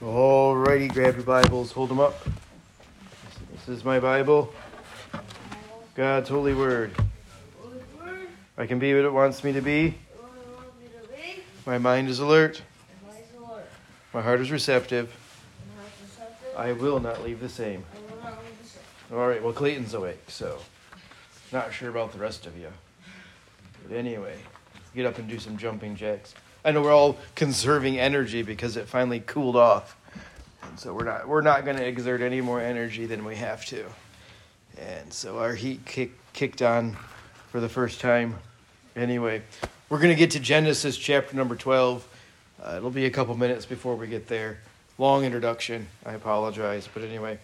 Alrighty, grab your Bibles, hold them up. This is my Bible, God's holy word. I can be what it wants me to be. My mind is alert. My heart is receptive. I will not leave the same. All right, well, Clayton's awake, so not sure about the rest of you. But anyway, get up and do some jumping jacks. I know we're all conserving energy because it finally cooled off. And so we're not we're not going to exert any more energy than we have to. And so our heat kick, kicked on for the first time. Anyway, we're going to get to Genesis chapter number 12. Uh, it'll be a couple minutes before we get there. Long introduction. I apologize, but anyway,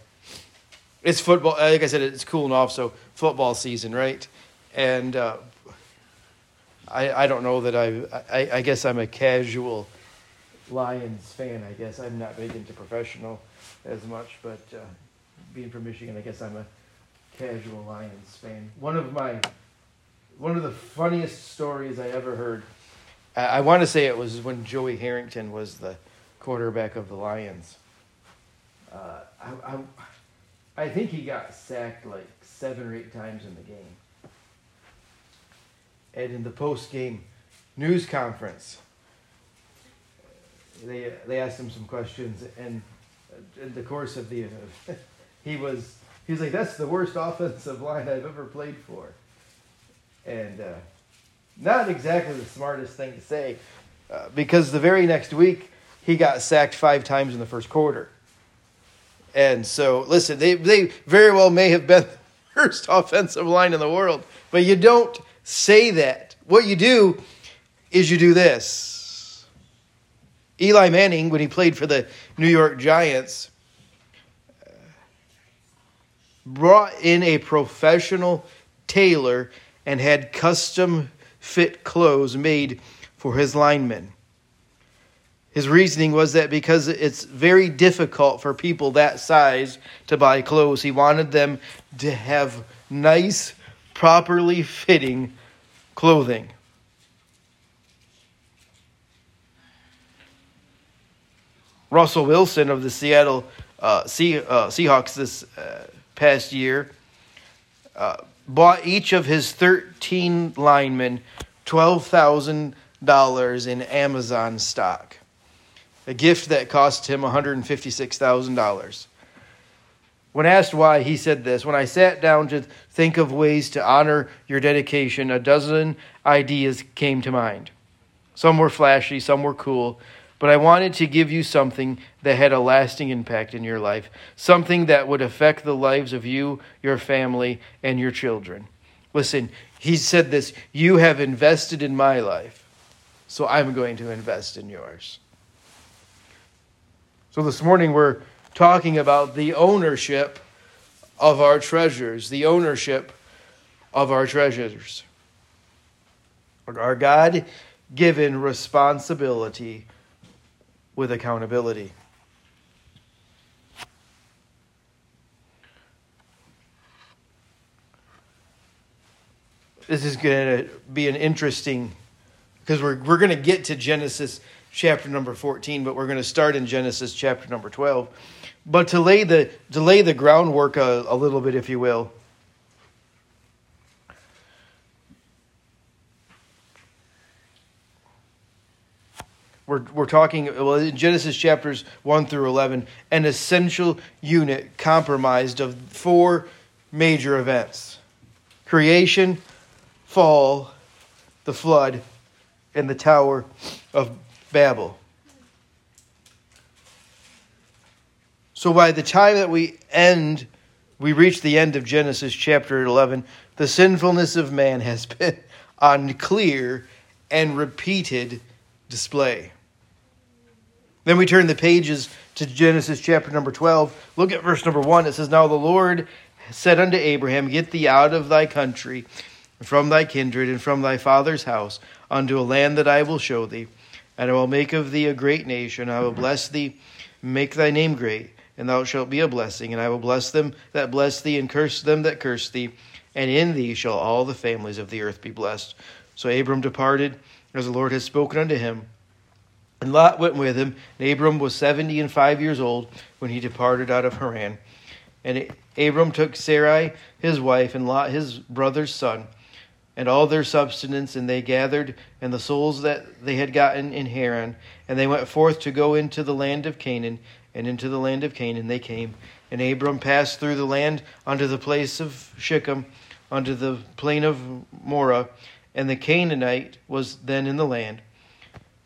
it's football. Like I said, it's cooling off, so football season, right? And uh, I I don't know that I, I I guess I'm a casual Lions fan. I guess I'm not big into professional as much, but uh, being from Michigan, I guess I'm a casual Lions fan. One of my one of the funniest stories I ever heard. I, I want to say it was when Joey Harrington was the quarterback of the Lions. Uh, I, I I think he got sacked like seven or eight times in the game. And in the post game news conference, they they asked him some questions, and in the course of the he was he was like, "That's the worst offensive line I've ever played for," and uh, not exactly the smartest thing to say, uh, because the very next week he got sacked five times in the first quarter. And so, listen, they, they very well may have been the worst offensive line in the world, but you don't say that. What you do is you do this. Eli Manning, when he played for the New York Giants, brought in a professional tailor and had custom fit clothes made for his linemen. His reasoning was that because it's very difficult for people that size to buy clothes, he wanted them to have nice, properly fitting clothing. Russell Wilson of the Seattle uh, sea, uh, Seahawks this uh, past year uh, bought each of his 13 linemen $12,000 in Amazon stock a gift that cost him $156,000. When asked why, he said this When I sat down to think of ways to honor your dedication, a dozen ideas came to mind. Some were flashy, some were cool, but I wanted to give you something that had a lasting impact in your life, something that would affect the lives of you, your family, and your children. Listen, he said this You have invested in my life, so I'm going to invest in yours. So this morning we're talking about the ownership of our treasures, the ownership of our treasures. Our God given responsibility with accountability. This is going to be an interesting because we're, we're going to get to Genesis chapter number 14, but we're going to start in Genesis chapter number 12. But to lay the, to lay the groundwork a, a little bit, if you will, We're, we're talking, well, in Genesis chapters 1 through 11, an essential unit comprised of four major events creation, fall, the flood, and the Tower of Babel. So by the time that we end, we reach the end of Genesis chapter 11, the sinfulness of man has been on clear and repeated display. Then we turn the pages to Genesis chapter number 12. Look at verse number 1. It says, Now the Lord said unto Abraham, Get thee out of thy country, from thy kindred, and from thy father's house, unto a land that I will show thee and I will make of thee a great nation. I will bless thee, make thy name great, and thou shalt be a blessing. And I will bless them that bless thee, and curse them that curse thee. And in thee shall all the families of the earth be blessed. So Abram departed, as the Lord had spoken unto him. And Lot went with him. And Abram was seventy and five years old when he departed out of Haran. And Abram took Sarai his wife and Lot his brother's son and all their substance, and they gathered and the souls that they had gotten in Haran, and they went forth to go into the land of Canaan, and into the land of Canaan they came. And Abram passed through the land unto the place of Shechem, unto the plain of Moreh, and the Canaanite was then in the land.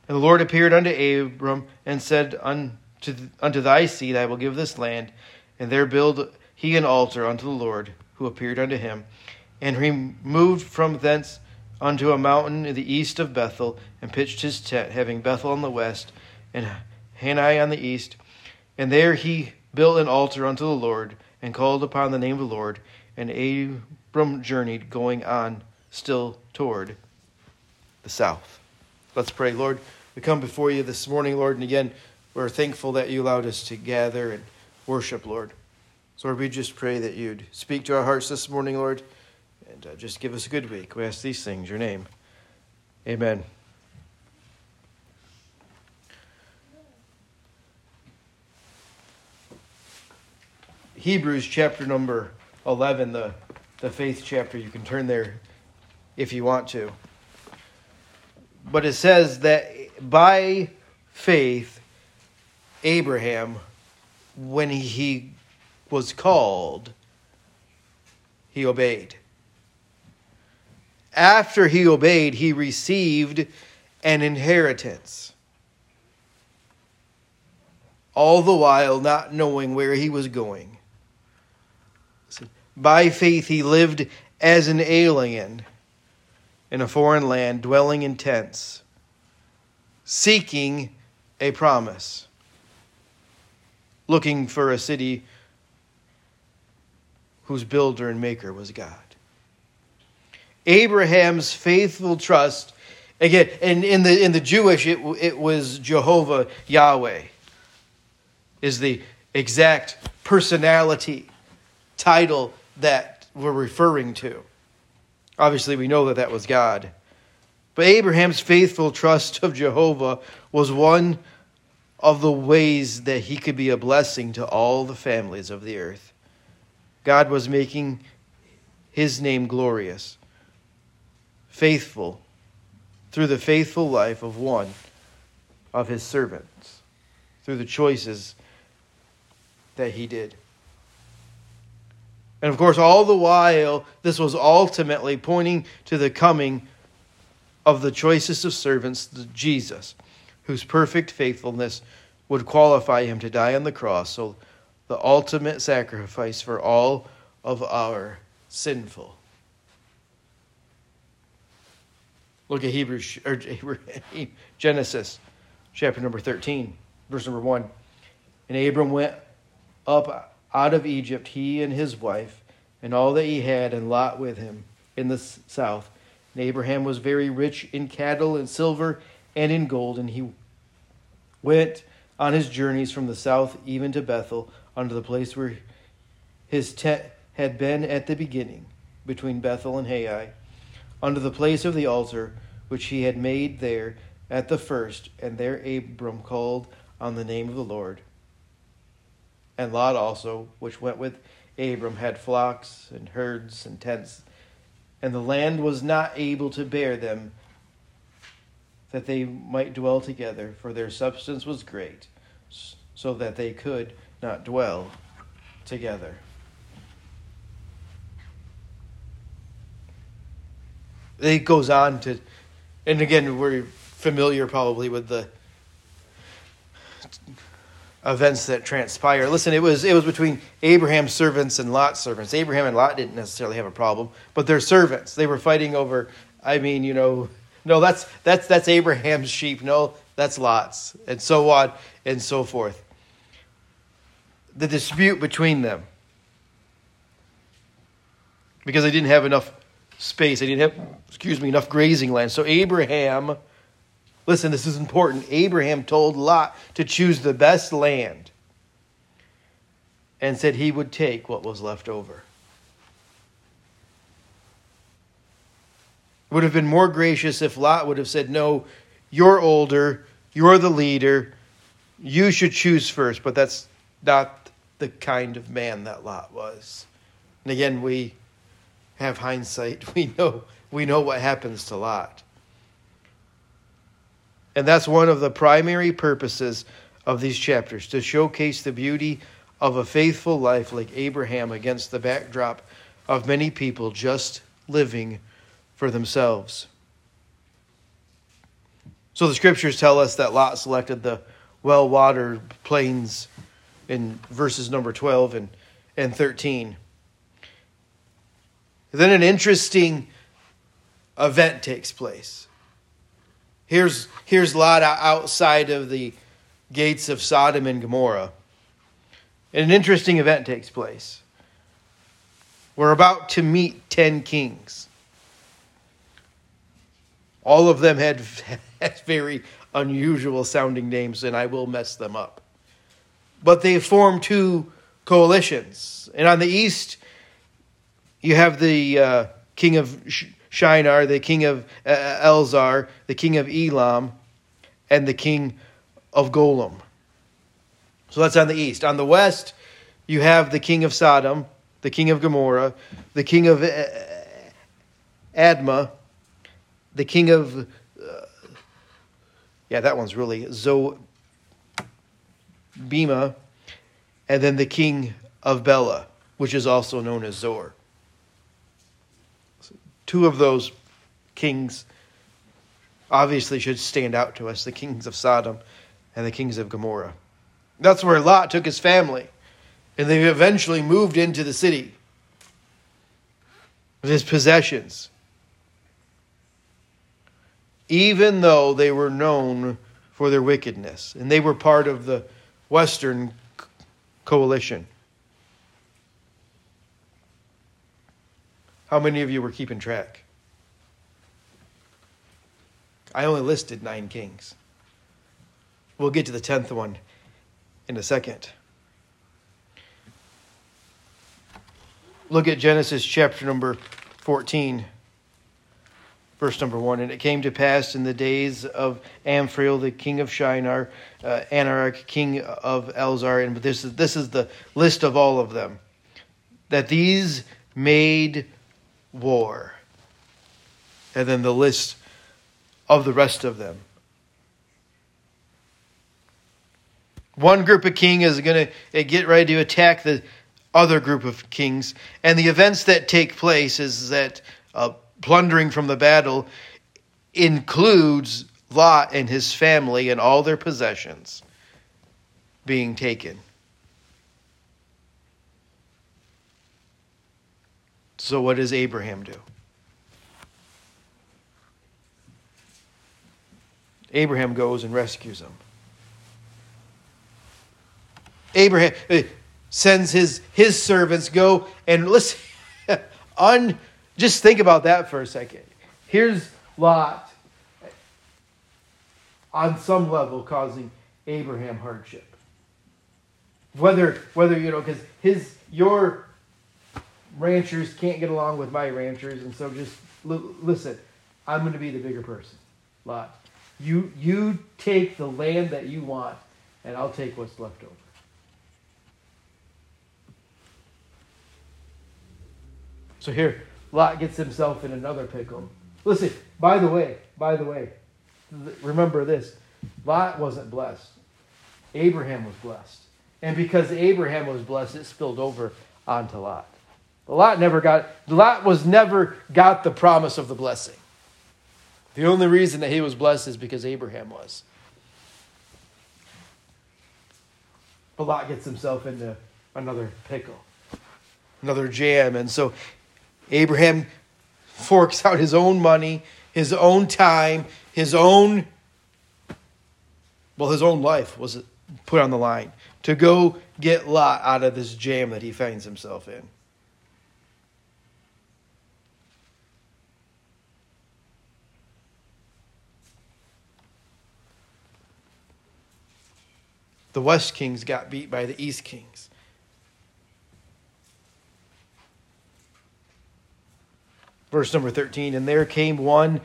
And the Lord appeared unto Abram and said, Unto, unto thy seed I will give this land, and there build he an altar unto the Lord, who appeared unto him. And he moved from thence unto a mountain in the east of Bethel, and pitched his tent, having Bethel on the west, and Hanai on the east. And there he built an altar unto the Lord, and called upon the name of the Lord. And Abram journeyed, going on still toward the south. Let's pray, Lord. We come before you this morning, Lord, and again, we're thankful that you allowed us to gather and worship, Lord. So, Lord, we just pray that you'd speak to our hearts this morning, Lord and uh, just give us a good week. We ask these things, your name. Amen. Hebrews chapter number 11, the, the faith chapter. You can turn there if you want to. But it says that by faith, Abraham, when he was called, he obeyed after he obeyed, he received an inheritance. All the while not knowing where he was going. By faith, he lived as an alien in a foreign land, dwelling in tents, seeking a promise, looking for a city whose builder and maker was God. Abraham's faithful trust. Again, in, in the in the Jewish, it, it was Jehovah Yahweh, is the exact personality title that we're referring to. Obviously, we know that that was God. But Abraham's faithful trust of Jehovah was one of the ways that he could be a blessing to all the families of the earth. God was making his name glorious faithful through the faithful life of one of his servants, through the choices that he did. And of course, all the while, this was ultimately pointing to the coming of the choicest of servants, Jesus, whose perfect faithfulness would qualify him to die on the cross, so the ultimate sacrifice for all of our sinful Look at Hebrews or Genesis chapter number 13, verse number 1. And Abram went up out of Egypt, he and his wife, and all that he had, and Lot with him in the south. And Abraham was very rich in cattle and silver and in gold, and he went on his journeys from the south even to Bethel, unto the place where his tent had been at the beginning, between Bethel and Hai unto the place of the altar which he had made there at the first, and there Abram called on the name of the Lord. And Lot also, which went with Abram, had flocks and herds and tents, and the land was not able to bear them, that they might dwell together, for their substance was great, so that they could not dwell together. it goes on to, and again, we're familiar probably with the events that transpire. Listen, it was it was between Abraham's servants and Lot's servants. Abraham and Lot didn't necessarily have a problem, but their servants. They were fighting over. I mean, you know, no, that's that's that's Abraham's sheep. No, that's Lot's, and so on and so forth. The dispute between them because they didn't have enough space. They didn't have, excuse me, enough grazing land. So Abraham, listen, this is important. Abraham told Lot to choose the best land and said he would take what was left over. It would have been more gracious if Lot would have said, No, you're older, You're the leader. You should choose first, but that's not the kind of man that Lot was. And again, we have hindsight. We know we know what happens to Lot. And that's one of the primary purposes of these chapters to showcase the beauty of a faithful life like Abraham against the backdrop of many people just living for themselves. So the scriptures tell us that Lot selected the well watered plains in verses number 12 and, and 13. Then an interesting event takes place. Here's, here's Lot outside of the gates of Sodom and Gomorrah. And an interesting event takes place. We're about to meet 10 kings. All of them had, very unusual sounding names, and I will mess them up. But they form two coalitions. And on the east, you have the uh, king of Shinar, the king of uh, Elzar, the king of Elam, and the king of Golem. So that's on the east. On the west, you have the king of Sodom, the king of Gomorrah, the king of uh, Admah, the king of, uh, yeah, that one's really Zobima, and then the king of Bela, which is also known as Zoar. Two of those kings obviously should stand out to us the kings of Sodom and the kings of Gomorrah. That's where Lot took his family. And they eventually moved into the city with his possessions. Even though they were known for their wickedness. And they were part of the Western coalition. How many of you were keeping track? I only listed nine kings. We'll get to the tenth one in a second. Look at Genesis chapter number 14, verse number 1. And it came to pass in the days of Amphrael, the king of Shinar, uh, Anarach, king of Elzar, and this is, this is the list of all of them, that these made war. And then the list of the rest of them. One group of king is going to get ready to attack the other group of kings. And the events that take place is that uh, plundering from the battle includes Lot and his family and all their possessions being taken. So, what does Abraham do? Abraham goes and rescues them. Abraham uh, sends his, his servants go and listen. un, just think about that for a second. Here's Lot on some level causing Abraham hardship. Whether whether you know because his your ranchers can't get along with my ranchers, and so just l- listen. I'm going to be the bigger person, Lot. You you take the land that you want, and I'll take what's left over. So here, Lot gets himself in another pickle. Listen, by the way, by the way, remember this Lot wasn't blessed, Abraham was blessed. And because Abraham was blessed, it spilled over onto Lot. Lot never got, Lot was never got the promise of the blessing. The only reason that he was blessed is because Abraham was. But Lot gets himself into another pickle, another jam. And so Abraham forks out his own money, his own time, his own, well, his own life was put on the line to go get Lot out of this jam that he finds himself in. The West Kings got beat by the East Kings. Verse number 13 And there came one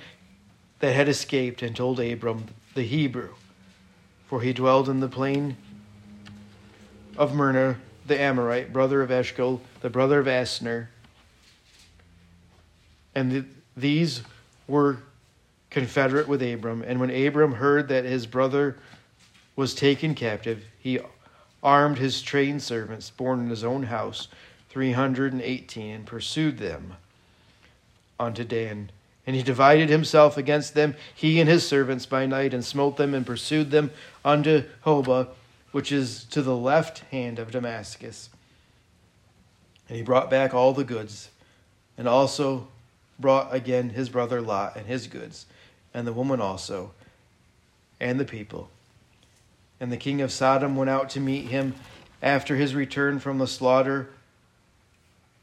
that had escaped and told Abram, the Hebrew, for he dwelled in the plain of Myrna, the Amorite, brother of Eshcol, the brother of Asner. And the, these were confederate with Abram. And when Abram heard that his brother was taken captive, he armed his trained servants, born in his own house, 318, and pursued them unto Dan. And he divided himself against them, he and his servants, by night, and smote them and pursued them unto Hobah, which is to the left hand of Damascus. And he brought back all the goods, and also brought again his brother Lot and his goods, and the woman also, and the people. And the king of Sodom went out to meet him after his return from the slaughter,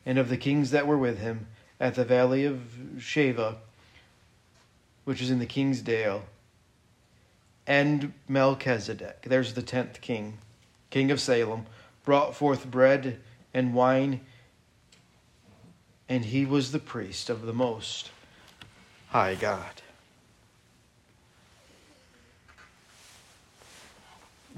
and of the kings that were with him at the valley of Shaveh, which is in the king's dale, and Melchizedek, there's the tenth king, king of Salem, brought forth bread and wine, and he was the priest of the Most High God.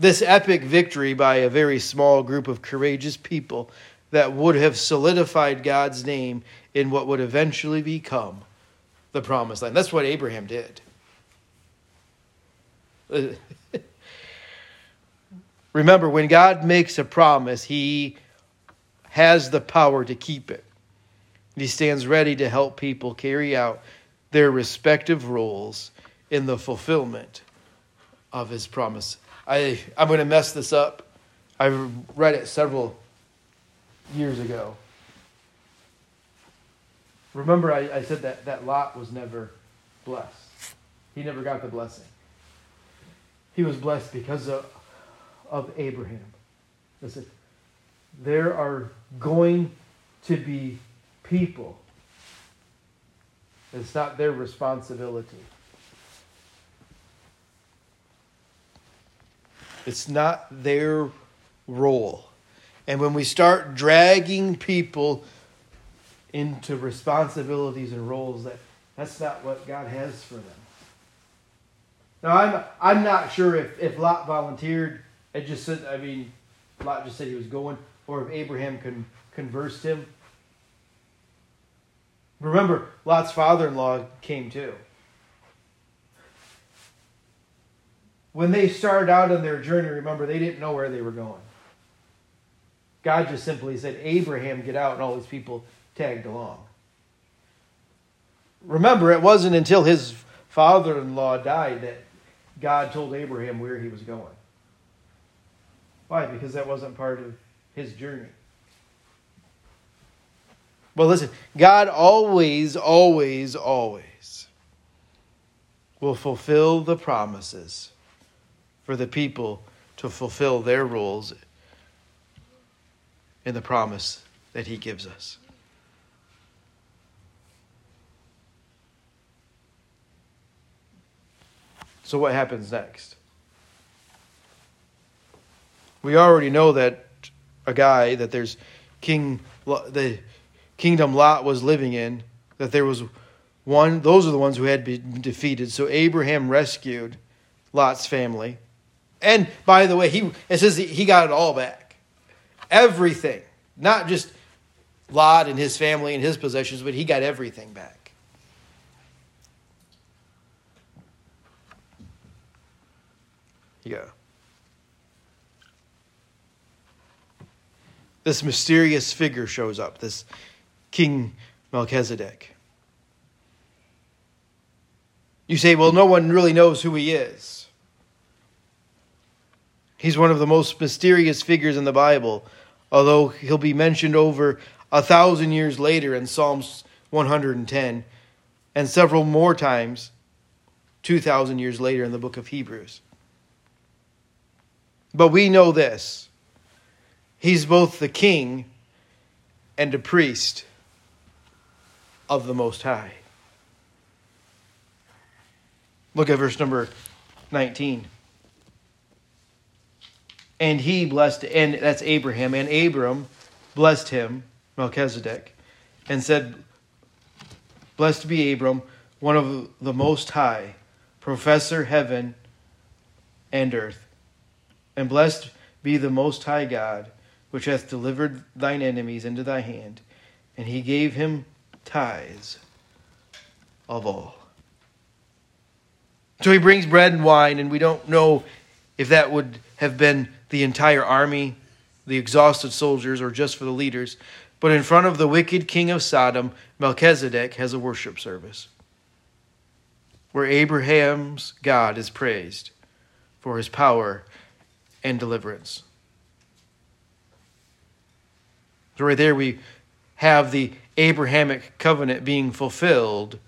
This epic victory by a very small group of courageous people that would have solidified God's name in what would eventually become the promised land. That's what Abraham did. Remember, when God makes a promise, he has the power to keep it. He stands ready to help people carry out their respective roles in the fulfillment of his promise. I, I'm going to mess this up. I read it several years ago. Remember, I, I said that, that Lot was never blessed. He never got the blessing. He was blessed because of, of Abraham. Listen, there are going to be people. It's not their responsibility. It's not their role. And when we start dragging people into responsibilities and roles that that's not what God has for them. Now I'm I'm not sure if, if Lot volunteered. It just said I mean Lot just said he was going, or if Abraham con, conversed him. Remember, Lot's father-in-law came too. When they started out on their journey, remember they didn't know where they were going. God just simply said, Abraham, get out, and all these people tagged along. Remember, it wasn't until his father in law died that God told Abraham where he was going. Why? Because that wasn't part of his journey. Well, listen, God always, always, always will fulfill the promises for the people to fulfill their roles in the promise that he gives us. So, what happens next? We already know that a guy that there's King, the kingdom Lot was living in, that there was one, those are the ones who had been defeated. So, Abraham rescued Lot's family. And by the way, he, it says he got it all back. Everything. Not just Lot and his family and his possessions, but he got everything back. Yeah. This mysterious figure shows up, this King Melchizedek. You say, well, no one really knows who he is. He's one of the most mysterious figures in the Bible, although he'll be mentioned over a thousand years later in Psalms 110 and several more times 2,000 years later in the book of Hebrews. But we know this He's both the king and a priest of the Most High. Look at verse number 19. And he blessed, and that's Abraham, and Abram blessed him, Melchizedek, and said, Blessed be Abram, one of the Most High, professor heaven and earth And blessed be the Most High God, which hath delivered thine enemies into thy hand. And he gave him tithes of all. So he brings bread and wine, and we don't know if that would have been the entire army, the exhausted soldiers, or just for the leaders. But in front of the wicked king of Sodom, Melchizedek has a worship service where Abraham's God is praised for his power and deliverance. So, right there, we have the Abrahamic covenant being fulfilled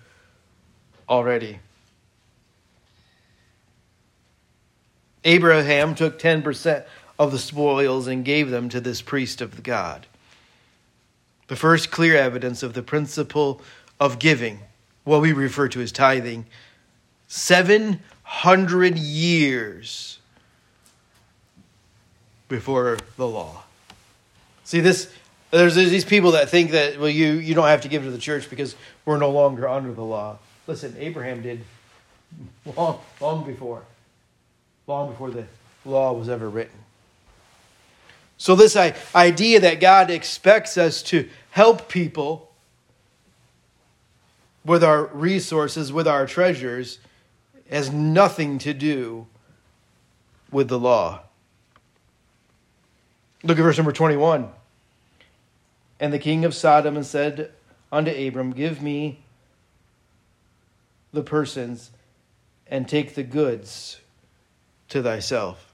already. Abraham took 10% of the spoils and gave them to this priest of God. The first clear evidence of the principle of giving, what we refer to as tithing, 700 years before the law. See, this there's, these people that think that well you you don't have to give to the church because we're no longer under the law. Listen, Abraham did long long before long before the law was ever written. So this idea that God expects us to help people with our resources, with our treasures, has nothing to do with the law. Look at verse number 21. And the king of Sodom said unto Abram, Give me the persons and take the goods to thyself.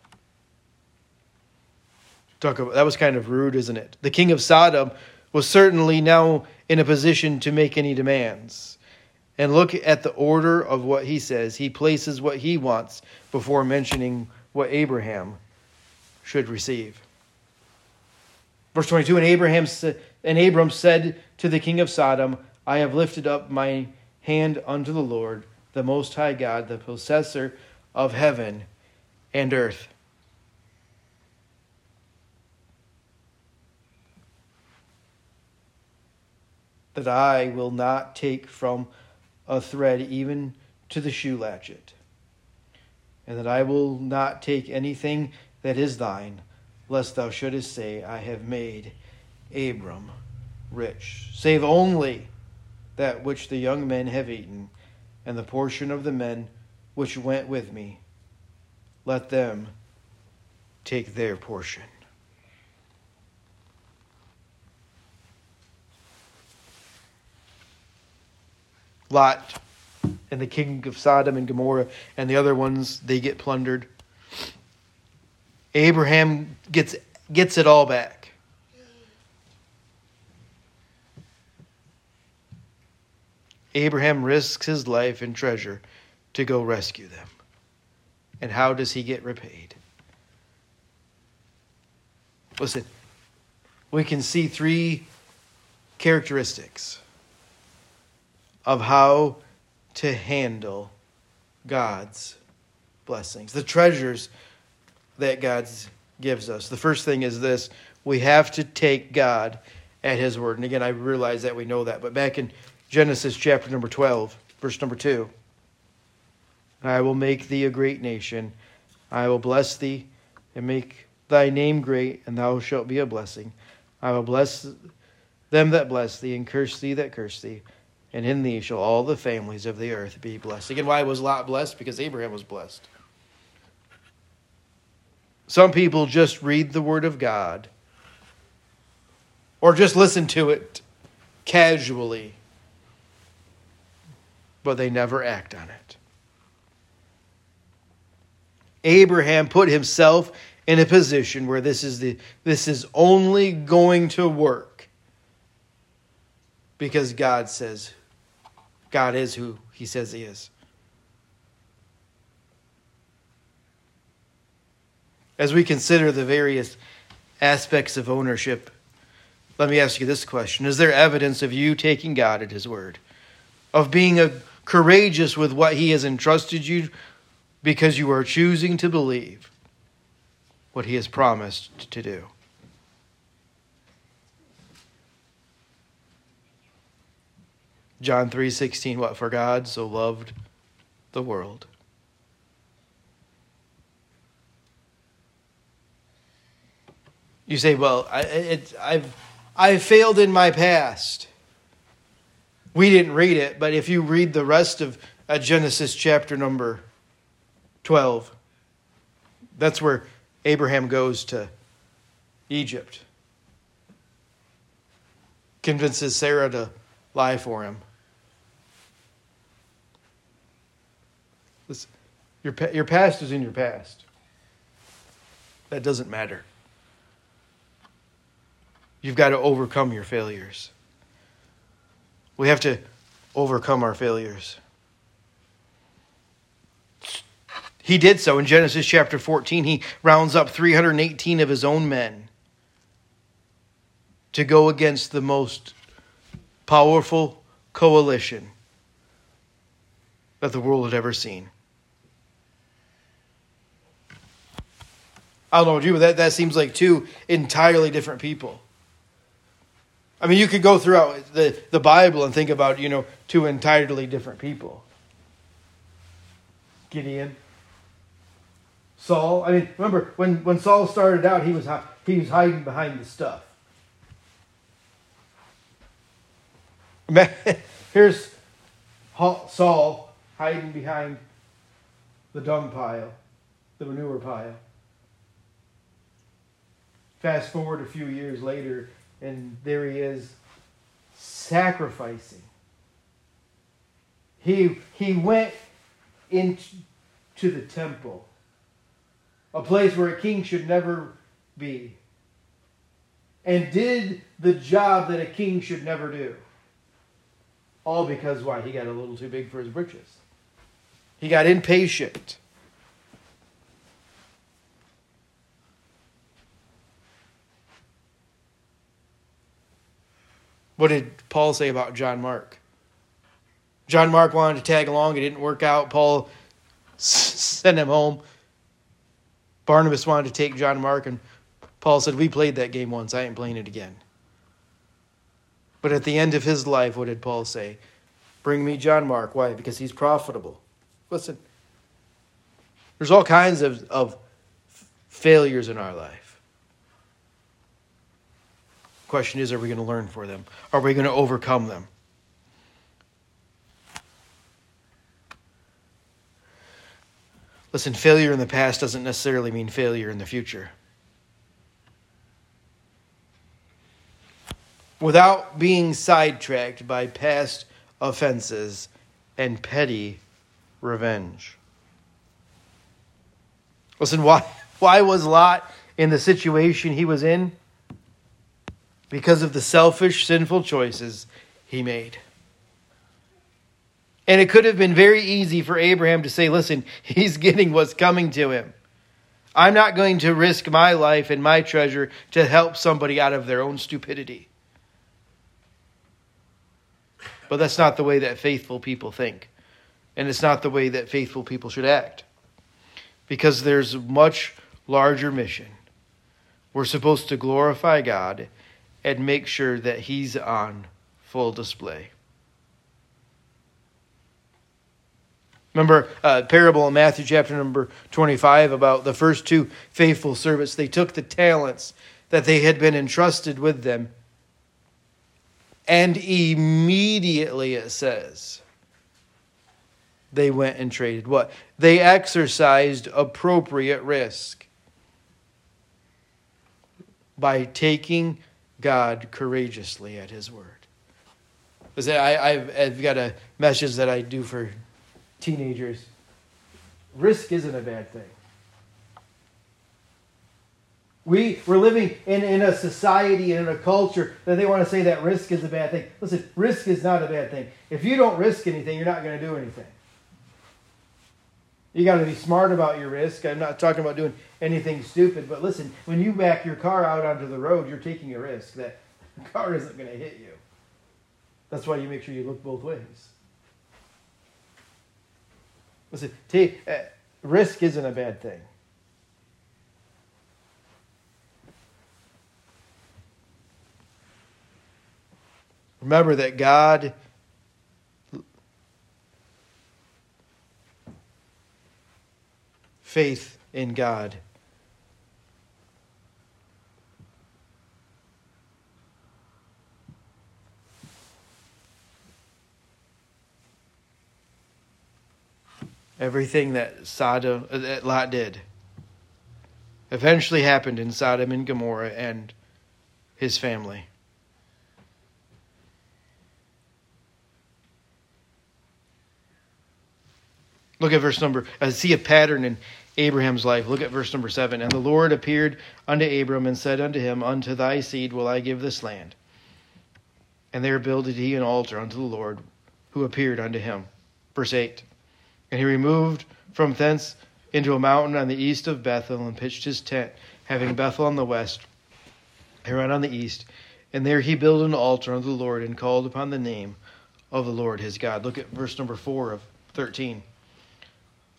Talk about that was kind of rude, isn't it? The king of Sodom was certainly now in a position to make any demands. And look at the order of what he says. He places what he wants before mentioning what Abraham should receive. Verse 22 And Abraham and Abram said to the king of Sodom, I have lifted up my hand unto the Lord, the Most High God, the possessor of heaven and earth. That I will not take from a thread even to the shoe latchet, and that I will not take anything that is thine lest thou shouldest say, I have made Abram rich, save only that which the young men have eaten, and the portion of the men which went with me. Let them take their portion. Lot and the king of Sodom and Gomorrah and the other ones, they get plundered. Abraham gets gets it all back. Abraham risks his life and treasure to go rescue them. And how does he get repaid? Listen, we can see three characteristics of how to handle God's blessings, the treasures that God gives us. The first thing is this we have to take God at His word. And again, I realize that we know that, but back in Genesis chapter number 12, verse number 2 I will make thee a great nation, I will bless thee and make thy name great, and thou shalt be a blessing. I will bless them that bless thee, and curse thee that curse thee. And in thee shall all the families of the earth be blessed. Again, why was Lot blessed? Because Abraham was blessed. Some people just read the Word of God or just listen to it casually, but they never act on it. Abraham put himself in a position where this is the this is only going to work because God says God is who he says he is. As we consider the various aspects of ownership, let me ask you this question Is there evidence of you taking God at His word? Of being a, courageous with what He has entrusted you because you are choosing to believe what He has promised to do? John 3:16 what for God so loved the world You say, well, I, it, I've, I've failed in my past. We didn't read it, but if you read the rest of uh, Genesis chapter number 12, that's where Abraham goes to Egypt, convinces Sarah to lie for him. Listen, your, your past is in your past. That doesn't matter. You've got to overcome your failures. We have to overcome our failures. He did so in Genesis chapter 14. He rounds up 318 of his own men to go against the most powerful coalition that the world had ever seen. I don't know what you, but that, that seems like two entirely different people. I mean, you could go throughout the, the Bible and think about, you know, two entirely different people. Gideon, Saul. I mean, remember when, when Saul started out, he was he was hiding behind the stuff. Here's Saul hiding behind the dung pile, the manure pile. Fast forward a few years later, and there he is sacrificing. He, he went into the temple, a place where a king should never be, and did the job that a king should never do. All because why? He got a little too big for his britches. He got impatient. What did Paul say about John Mark? John Mark wanted to tag along. It didn't work out. Paul sent him home. Barnabas wanted to take John Mark, and Paul said, We played that game once. I ain't playing it again. But at the end of his life, what did Paul say? Bring me John Mark. Why? Because he's profitable. Listen, there's all kinds of, of failures in our life. Question is, are we going to learn for them? Are we going to overcome them? Listen, failure in the past doesn't necessarily mean failure in the future. Without being sidetracked by past offenses and petty revenge. Listen, why, why was Lot in the situation he was in? because of the selfish, sinful choices he made. And it could have been very easy for Abraham to say, listen, he's getting what's coming to him. I'm not going to risk my life and my treasure to help somebody out of their own stupidity. But that's not the way that faithful people think. And it's not the way that faithful people should act. Because there's a much larger mission. We're supposed to glorify God and make sure that he's on full display. Remember uh, parable in Matthew chapter number 25 about the first two faithful servants. They took the talents that they had been entrusted with them, and immediately it says, they went and traded what? They exercised appropriate risk by taking God courageously at His word. I, I've, I've got a message that I do for teenagers. Risk isn't a bad thing. We, we're living in, in a society and in a culture that they want to say that risk is a bad thing. Listen, risk is not a bad thing. If you don't risk anything, you're not going to do anything. You got to be smart about your risk. I'm not talking about doing anything stupid, but listen, when you back your car out onto the road, you're taking a risk that the car isn't going to hit you. That's why you make sure you look both ways. Listen, uh, risk isn't a bad thing. Remember that God faith in God everything that Sodom uh, that Lot did eventually happened in Sodom and Gomorrah and his family. Look at verse number. I see a pattern in Abraham's life. Look at verse number seven. And the Lord appeared unto Abram and said unto him, Unto thy seed will I give this land. And there builded he an altar unto the Lord, who appeared unto him. Verse eight. And he removed from thence into a mountain on the east of Bethel and pitched his tent, having Bethel on the west, Haran on the east. And there he built an altar unto the Lord and called upon the name of the Lord his God. Look at verse number four of 13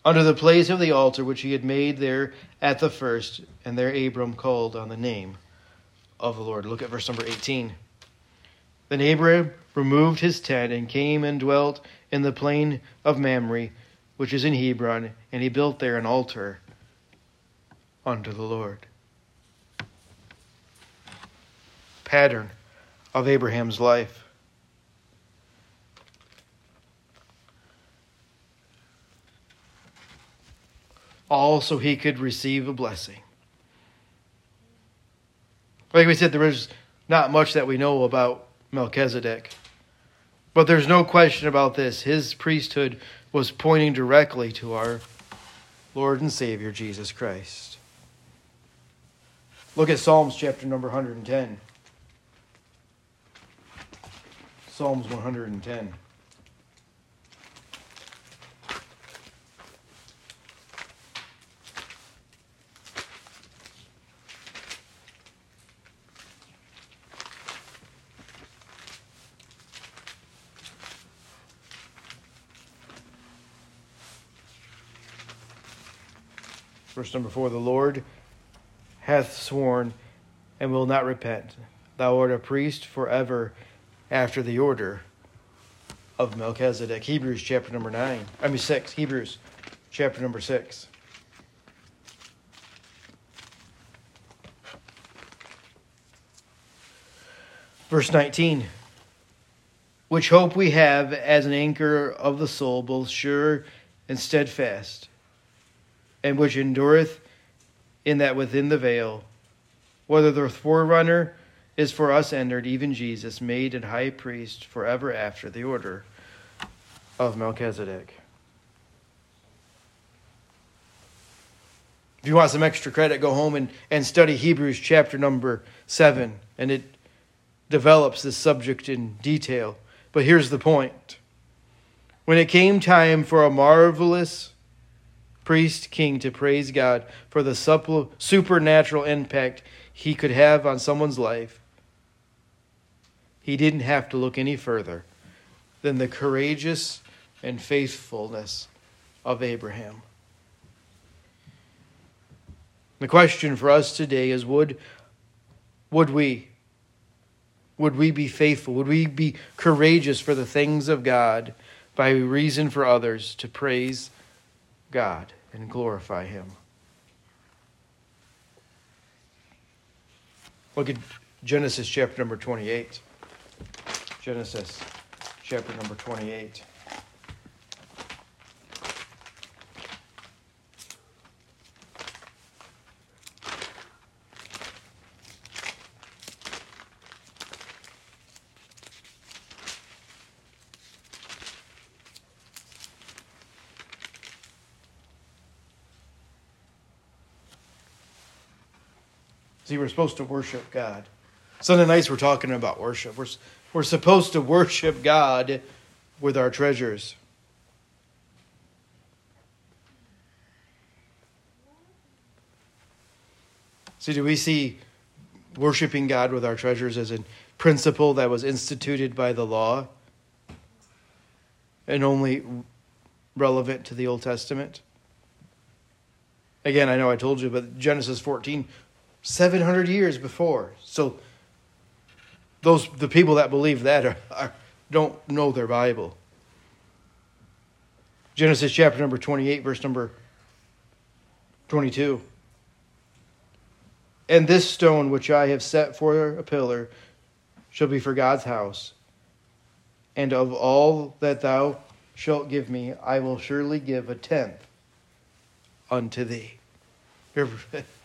under the place of the altar which he had made there at the first, and there Abram called on the name of the Lord. Look at verse number 18. Then Abram removed his tent and came and dwelt in the plain of Mamre, which is in Hebron, and he built there an altar unto the Lord. Pattern of Abraham's life. all so he could receive a blessing. Like we said, there is not much that we know about Melchizedek. But there's no question about this. His priesthood was pointing directly to our Lord and Savior, Jesus Christ. Look at Psalms chapter number 110. Psalms 110. Verse number four The Lord hath sworn and will not repent. Thou art a priest forever after the order of Melchizedek. Hebrews chapter number nine. I mean six. Hebrews chapter number six. Verse 19. Which hope we have as an anchor of the soul, both sure and steadfast and which endureth in that within the veil, whether the forerunner is for us entered, even Jesus, made an high priest forever after the order of Melchizedek. If you want some extra credit, go home and, and study Hebrews chapter number 7, and it develops this subject in detail. But here's the point. When it came time for a marvelous priest king to praise God for the supple, supernatural impact he could have on someone's life, he didn't have to look any further than the courageous and faithfulness of Abraham. The question for us today is would, would we? Would we be faithful? Would we be courageous for the things of God by reason for others to praise God and glorify Him. Look at Genesis chapter number 28. Genesis chapter number 28. See, we're supposed to worship God. Sunday nights we're talking about worship. We're, we're supposed to worship God with our treasures. See, do we see worshiping God with our treasures as a principle that was instituted by the law and only relevant to the Old Testament? Again, I know I told you, but Genesis 14 700 years before. So those the people that believe that are, are, don't know their Bible. Genesis chapter number 28 verse number 22. And this stone which I have set for a pillar shall be for God's house. And of all that thou shalt give me, I will surely give a tenth unto thee.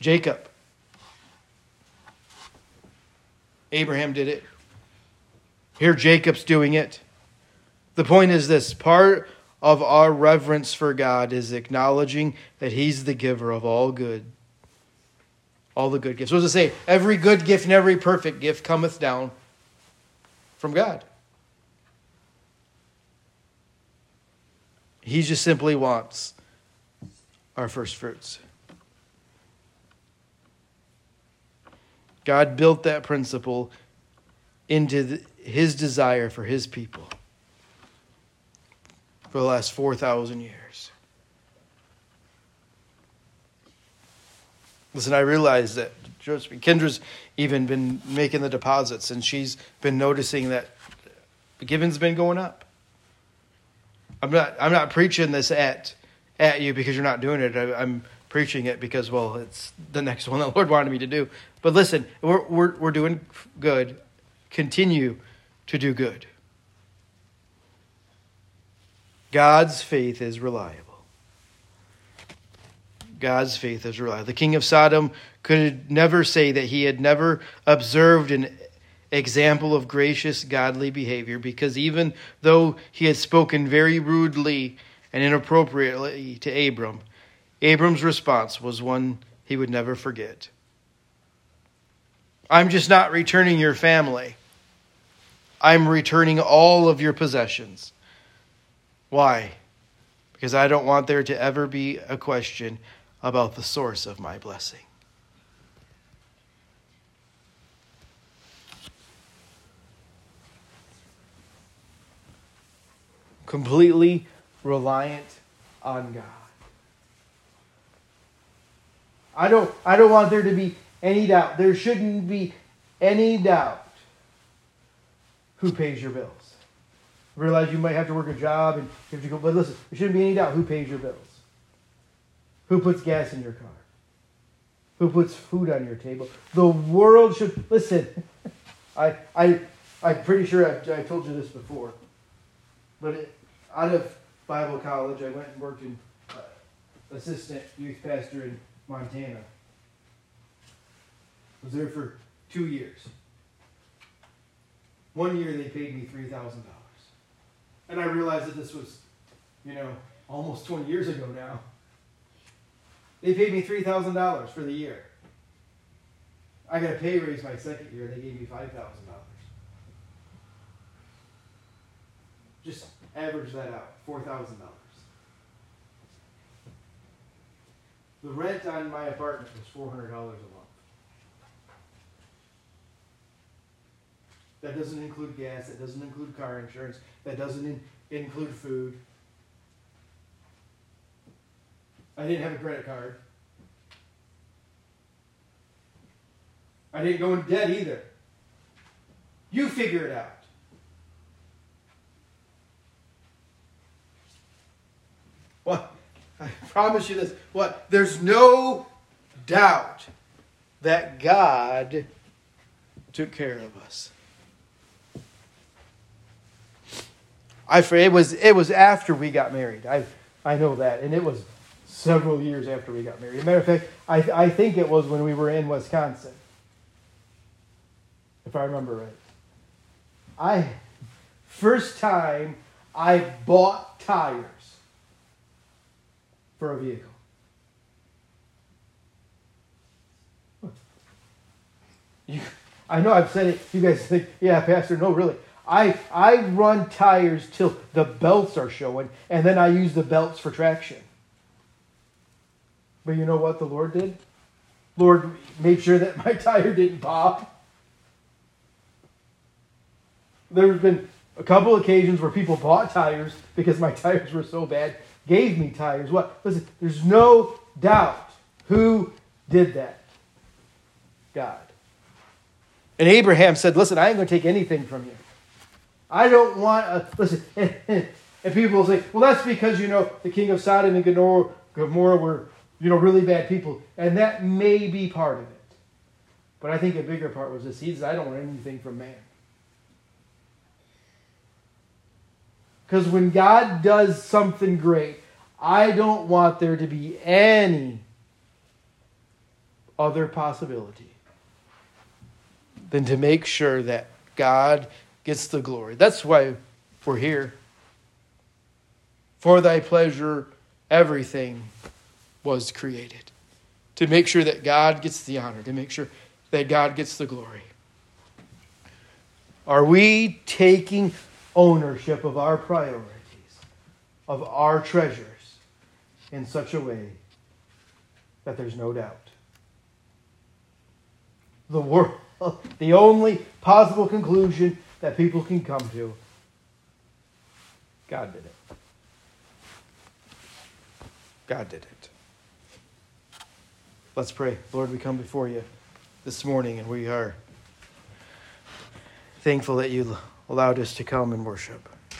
Jacob. Abraham did it. Here, Jacob's doing it. The point is this part of our reverence for God is acknowledging that He's the giver of all good. All the good gifts. What does it say? Every good gift and every perfect gift cometh down from God. He just simply wants our first fruits. God built that principle into the, his desire for his people for the last 4,000 years. Listen, I realize that Kendra's even been making the deposits, and she's been noticing that the giving's been going up. I'm not. I'm not preaching this at at you because you're not doing it. I, I'm preaching it because well, it's the next one the Lord wanted me to do. But listen, we're we're we're doing good. Continue to do good. God's faith is reliable. God's faith is reliable. The king of Sodom could never say that he had never observed an example of gracious, godly behavior because even though he had spoken very rudely and inappropriately to Abram, Abram's response was one he would never forget. I'm just not returning your family. I'm returning all of your possessions. Why? Because I don't want there to ever be a question about the source of my blessing. Completely reliant on God. I don't, I don't want there to be any doubt. There shouldn't be any doubt who pays your bills. Realize you might have to work a job and you have to go, but listen, there shouldn't be any doubt who pays your bills. Who puts gas in your car? Who puts food on your table? The world should listen. I I I'm pretty sure I've, I told you this before, but it, out of Bible college, I went and worked in uh, assistant youth pastor in Montana. Was there for two years. One year they paid me three thousand dollars, and I realized that this was, you know, almost twenty years ago now. They paid me $3,000 for the year. I got a pay raise my second year. And they gave me $5,000. Just average that out $4,000. The rent on my apartment was $400 a month. That doesn't include gas. That doesn't include car insurance. That doesn't in, include food. I didn't have a credit card. I didn't go in debt either. You figure it out. What? I promise you this. What? There's no doubt that God took care of us. I it was it was after we got married. I I know that, and it was several years after we got married. Matter of fact, I, I think it was when we were in Wisconsin, if I remember right. I first time I bought tires for a vehicle. You, I know I've said it. You guys think, yeah, Pastor, no, really. I, I run tires till the belts are showing, and then I use the belts for traction. But you know what the Lord did? Lord made sure that my tire didn't pop. There's been a couple occasions where people bought tires because my tires were so bad, gave me tires. What? Listen, there's no doubt who did that. God. And Abraham said, Listen, I ain't going to take anything from you. I don't want a. Listen, and, people will say, Well, that's because, you know, the king of Sodom and Gomorrah, Gomorrah were you know, really bad people. And that may be part of it. But I think a bigger part was this. He says, I don't want anything from man. Because when God does something great, I don't want there to be any other possibility than to make sure that God gets the glory. That's why we're here. For thy pleasure, everything was created. To make sure that God gets the honor, to make sure that God gets the glory. Are we taking ownership of our priorities, of our treasures, in such a way that there's no doubt? The world, the only possible conclusion that people can come to God did it. God did it. Let's pray. Lord, we come before you this morning and we are thankful that you allowed us to come and worship.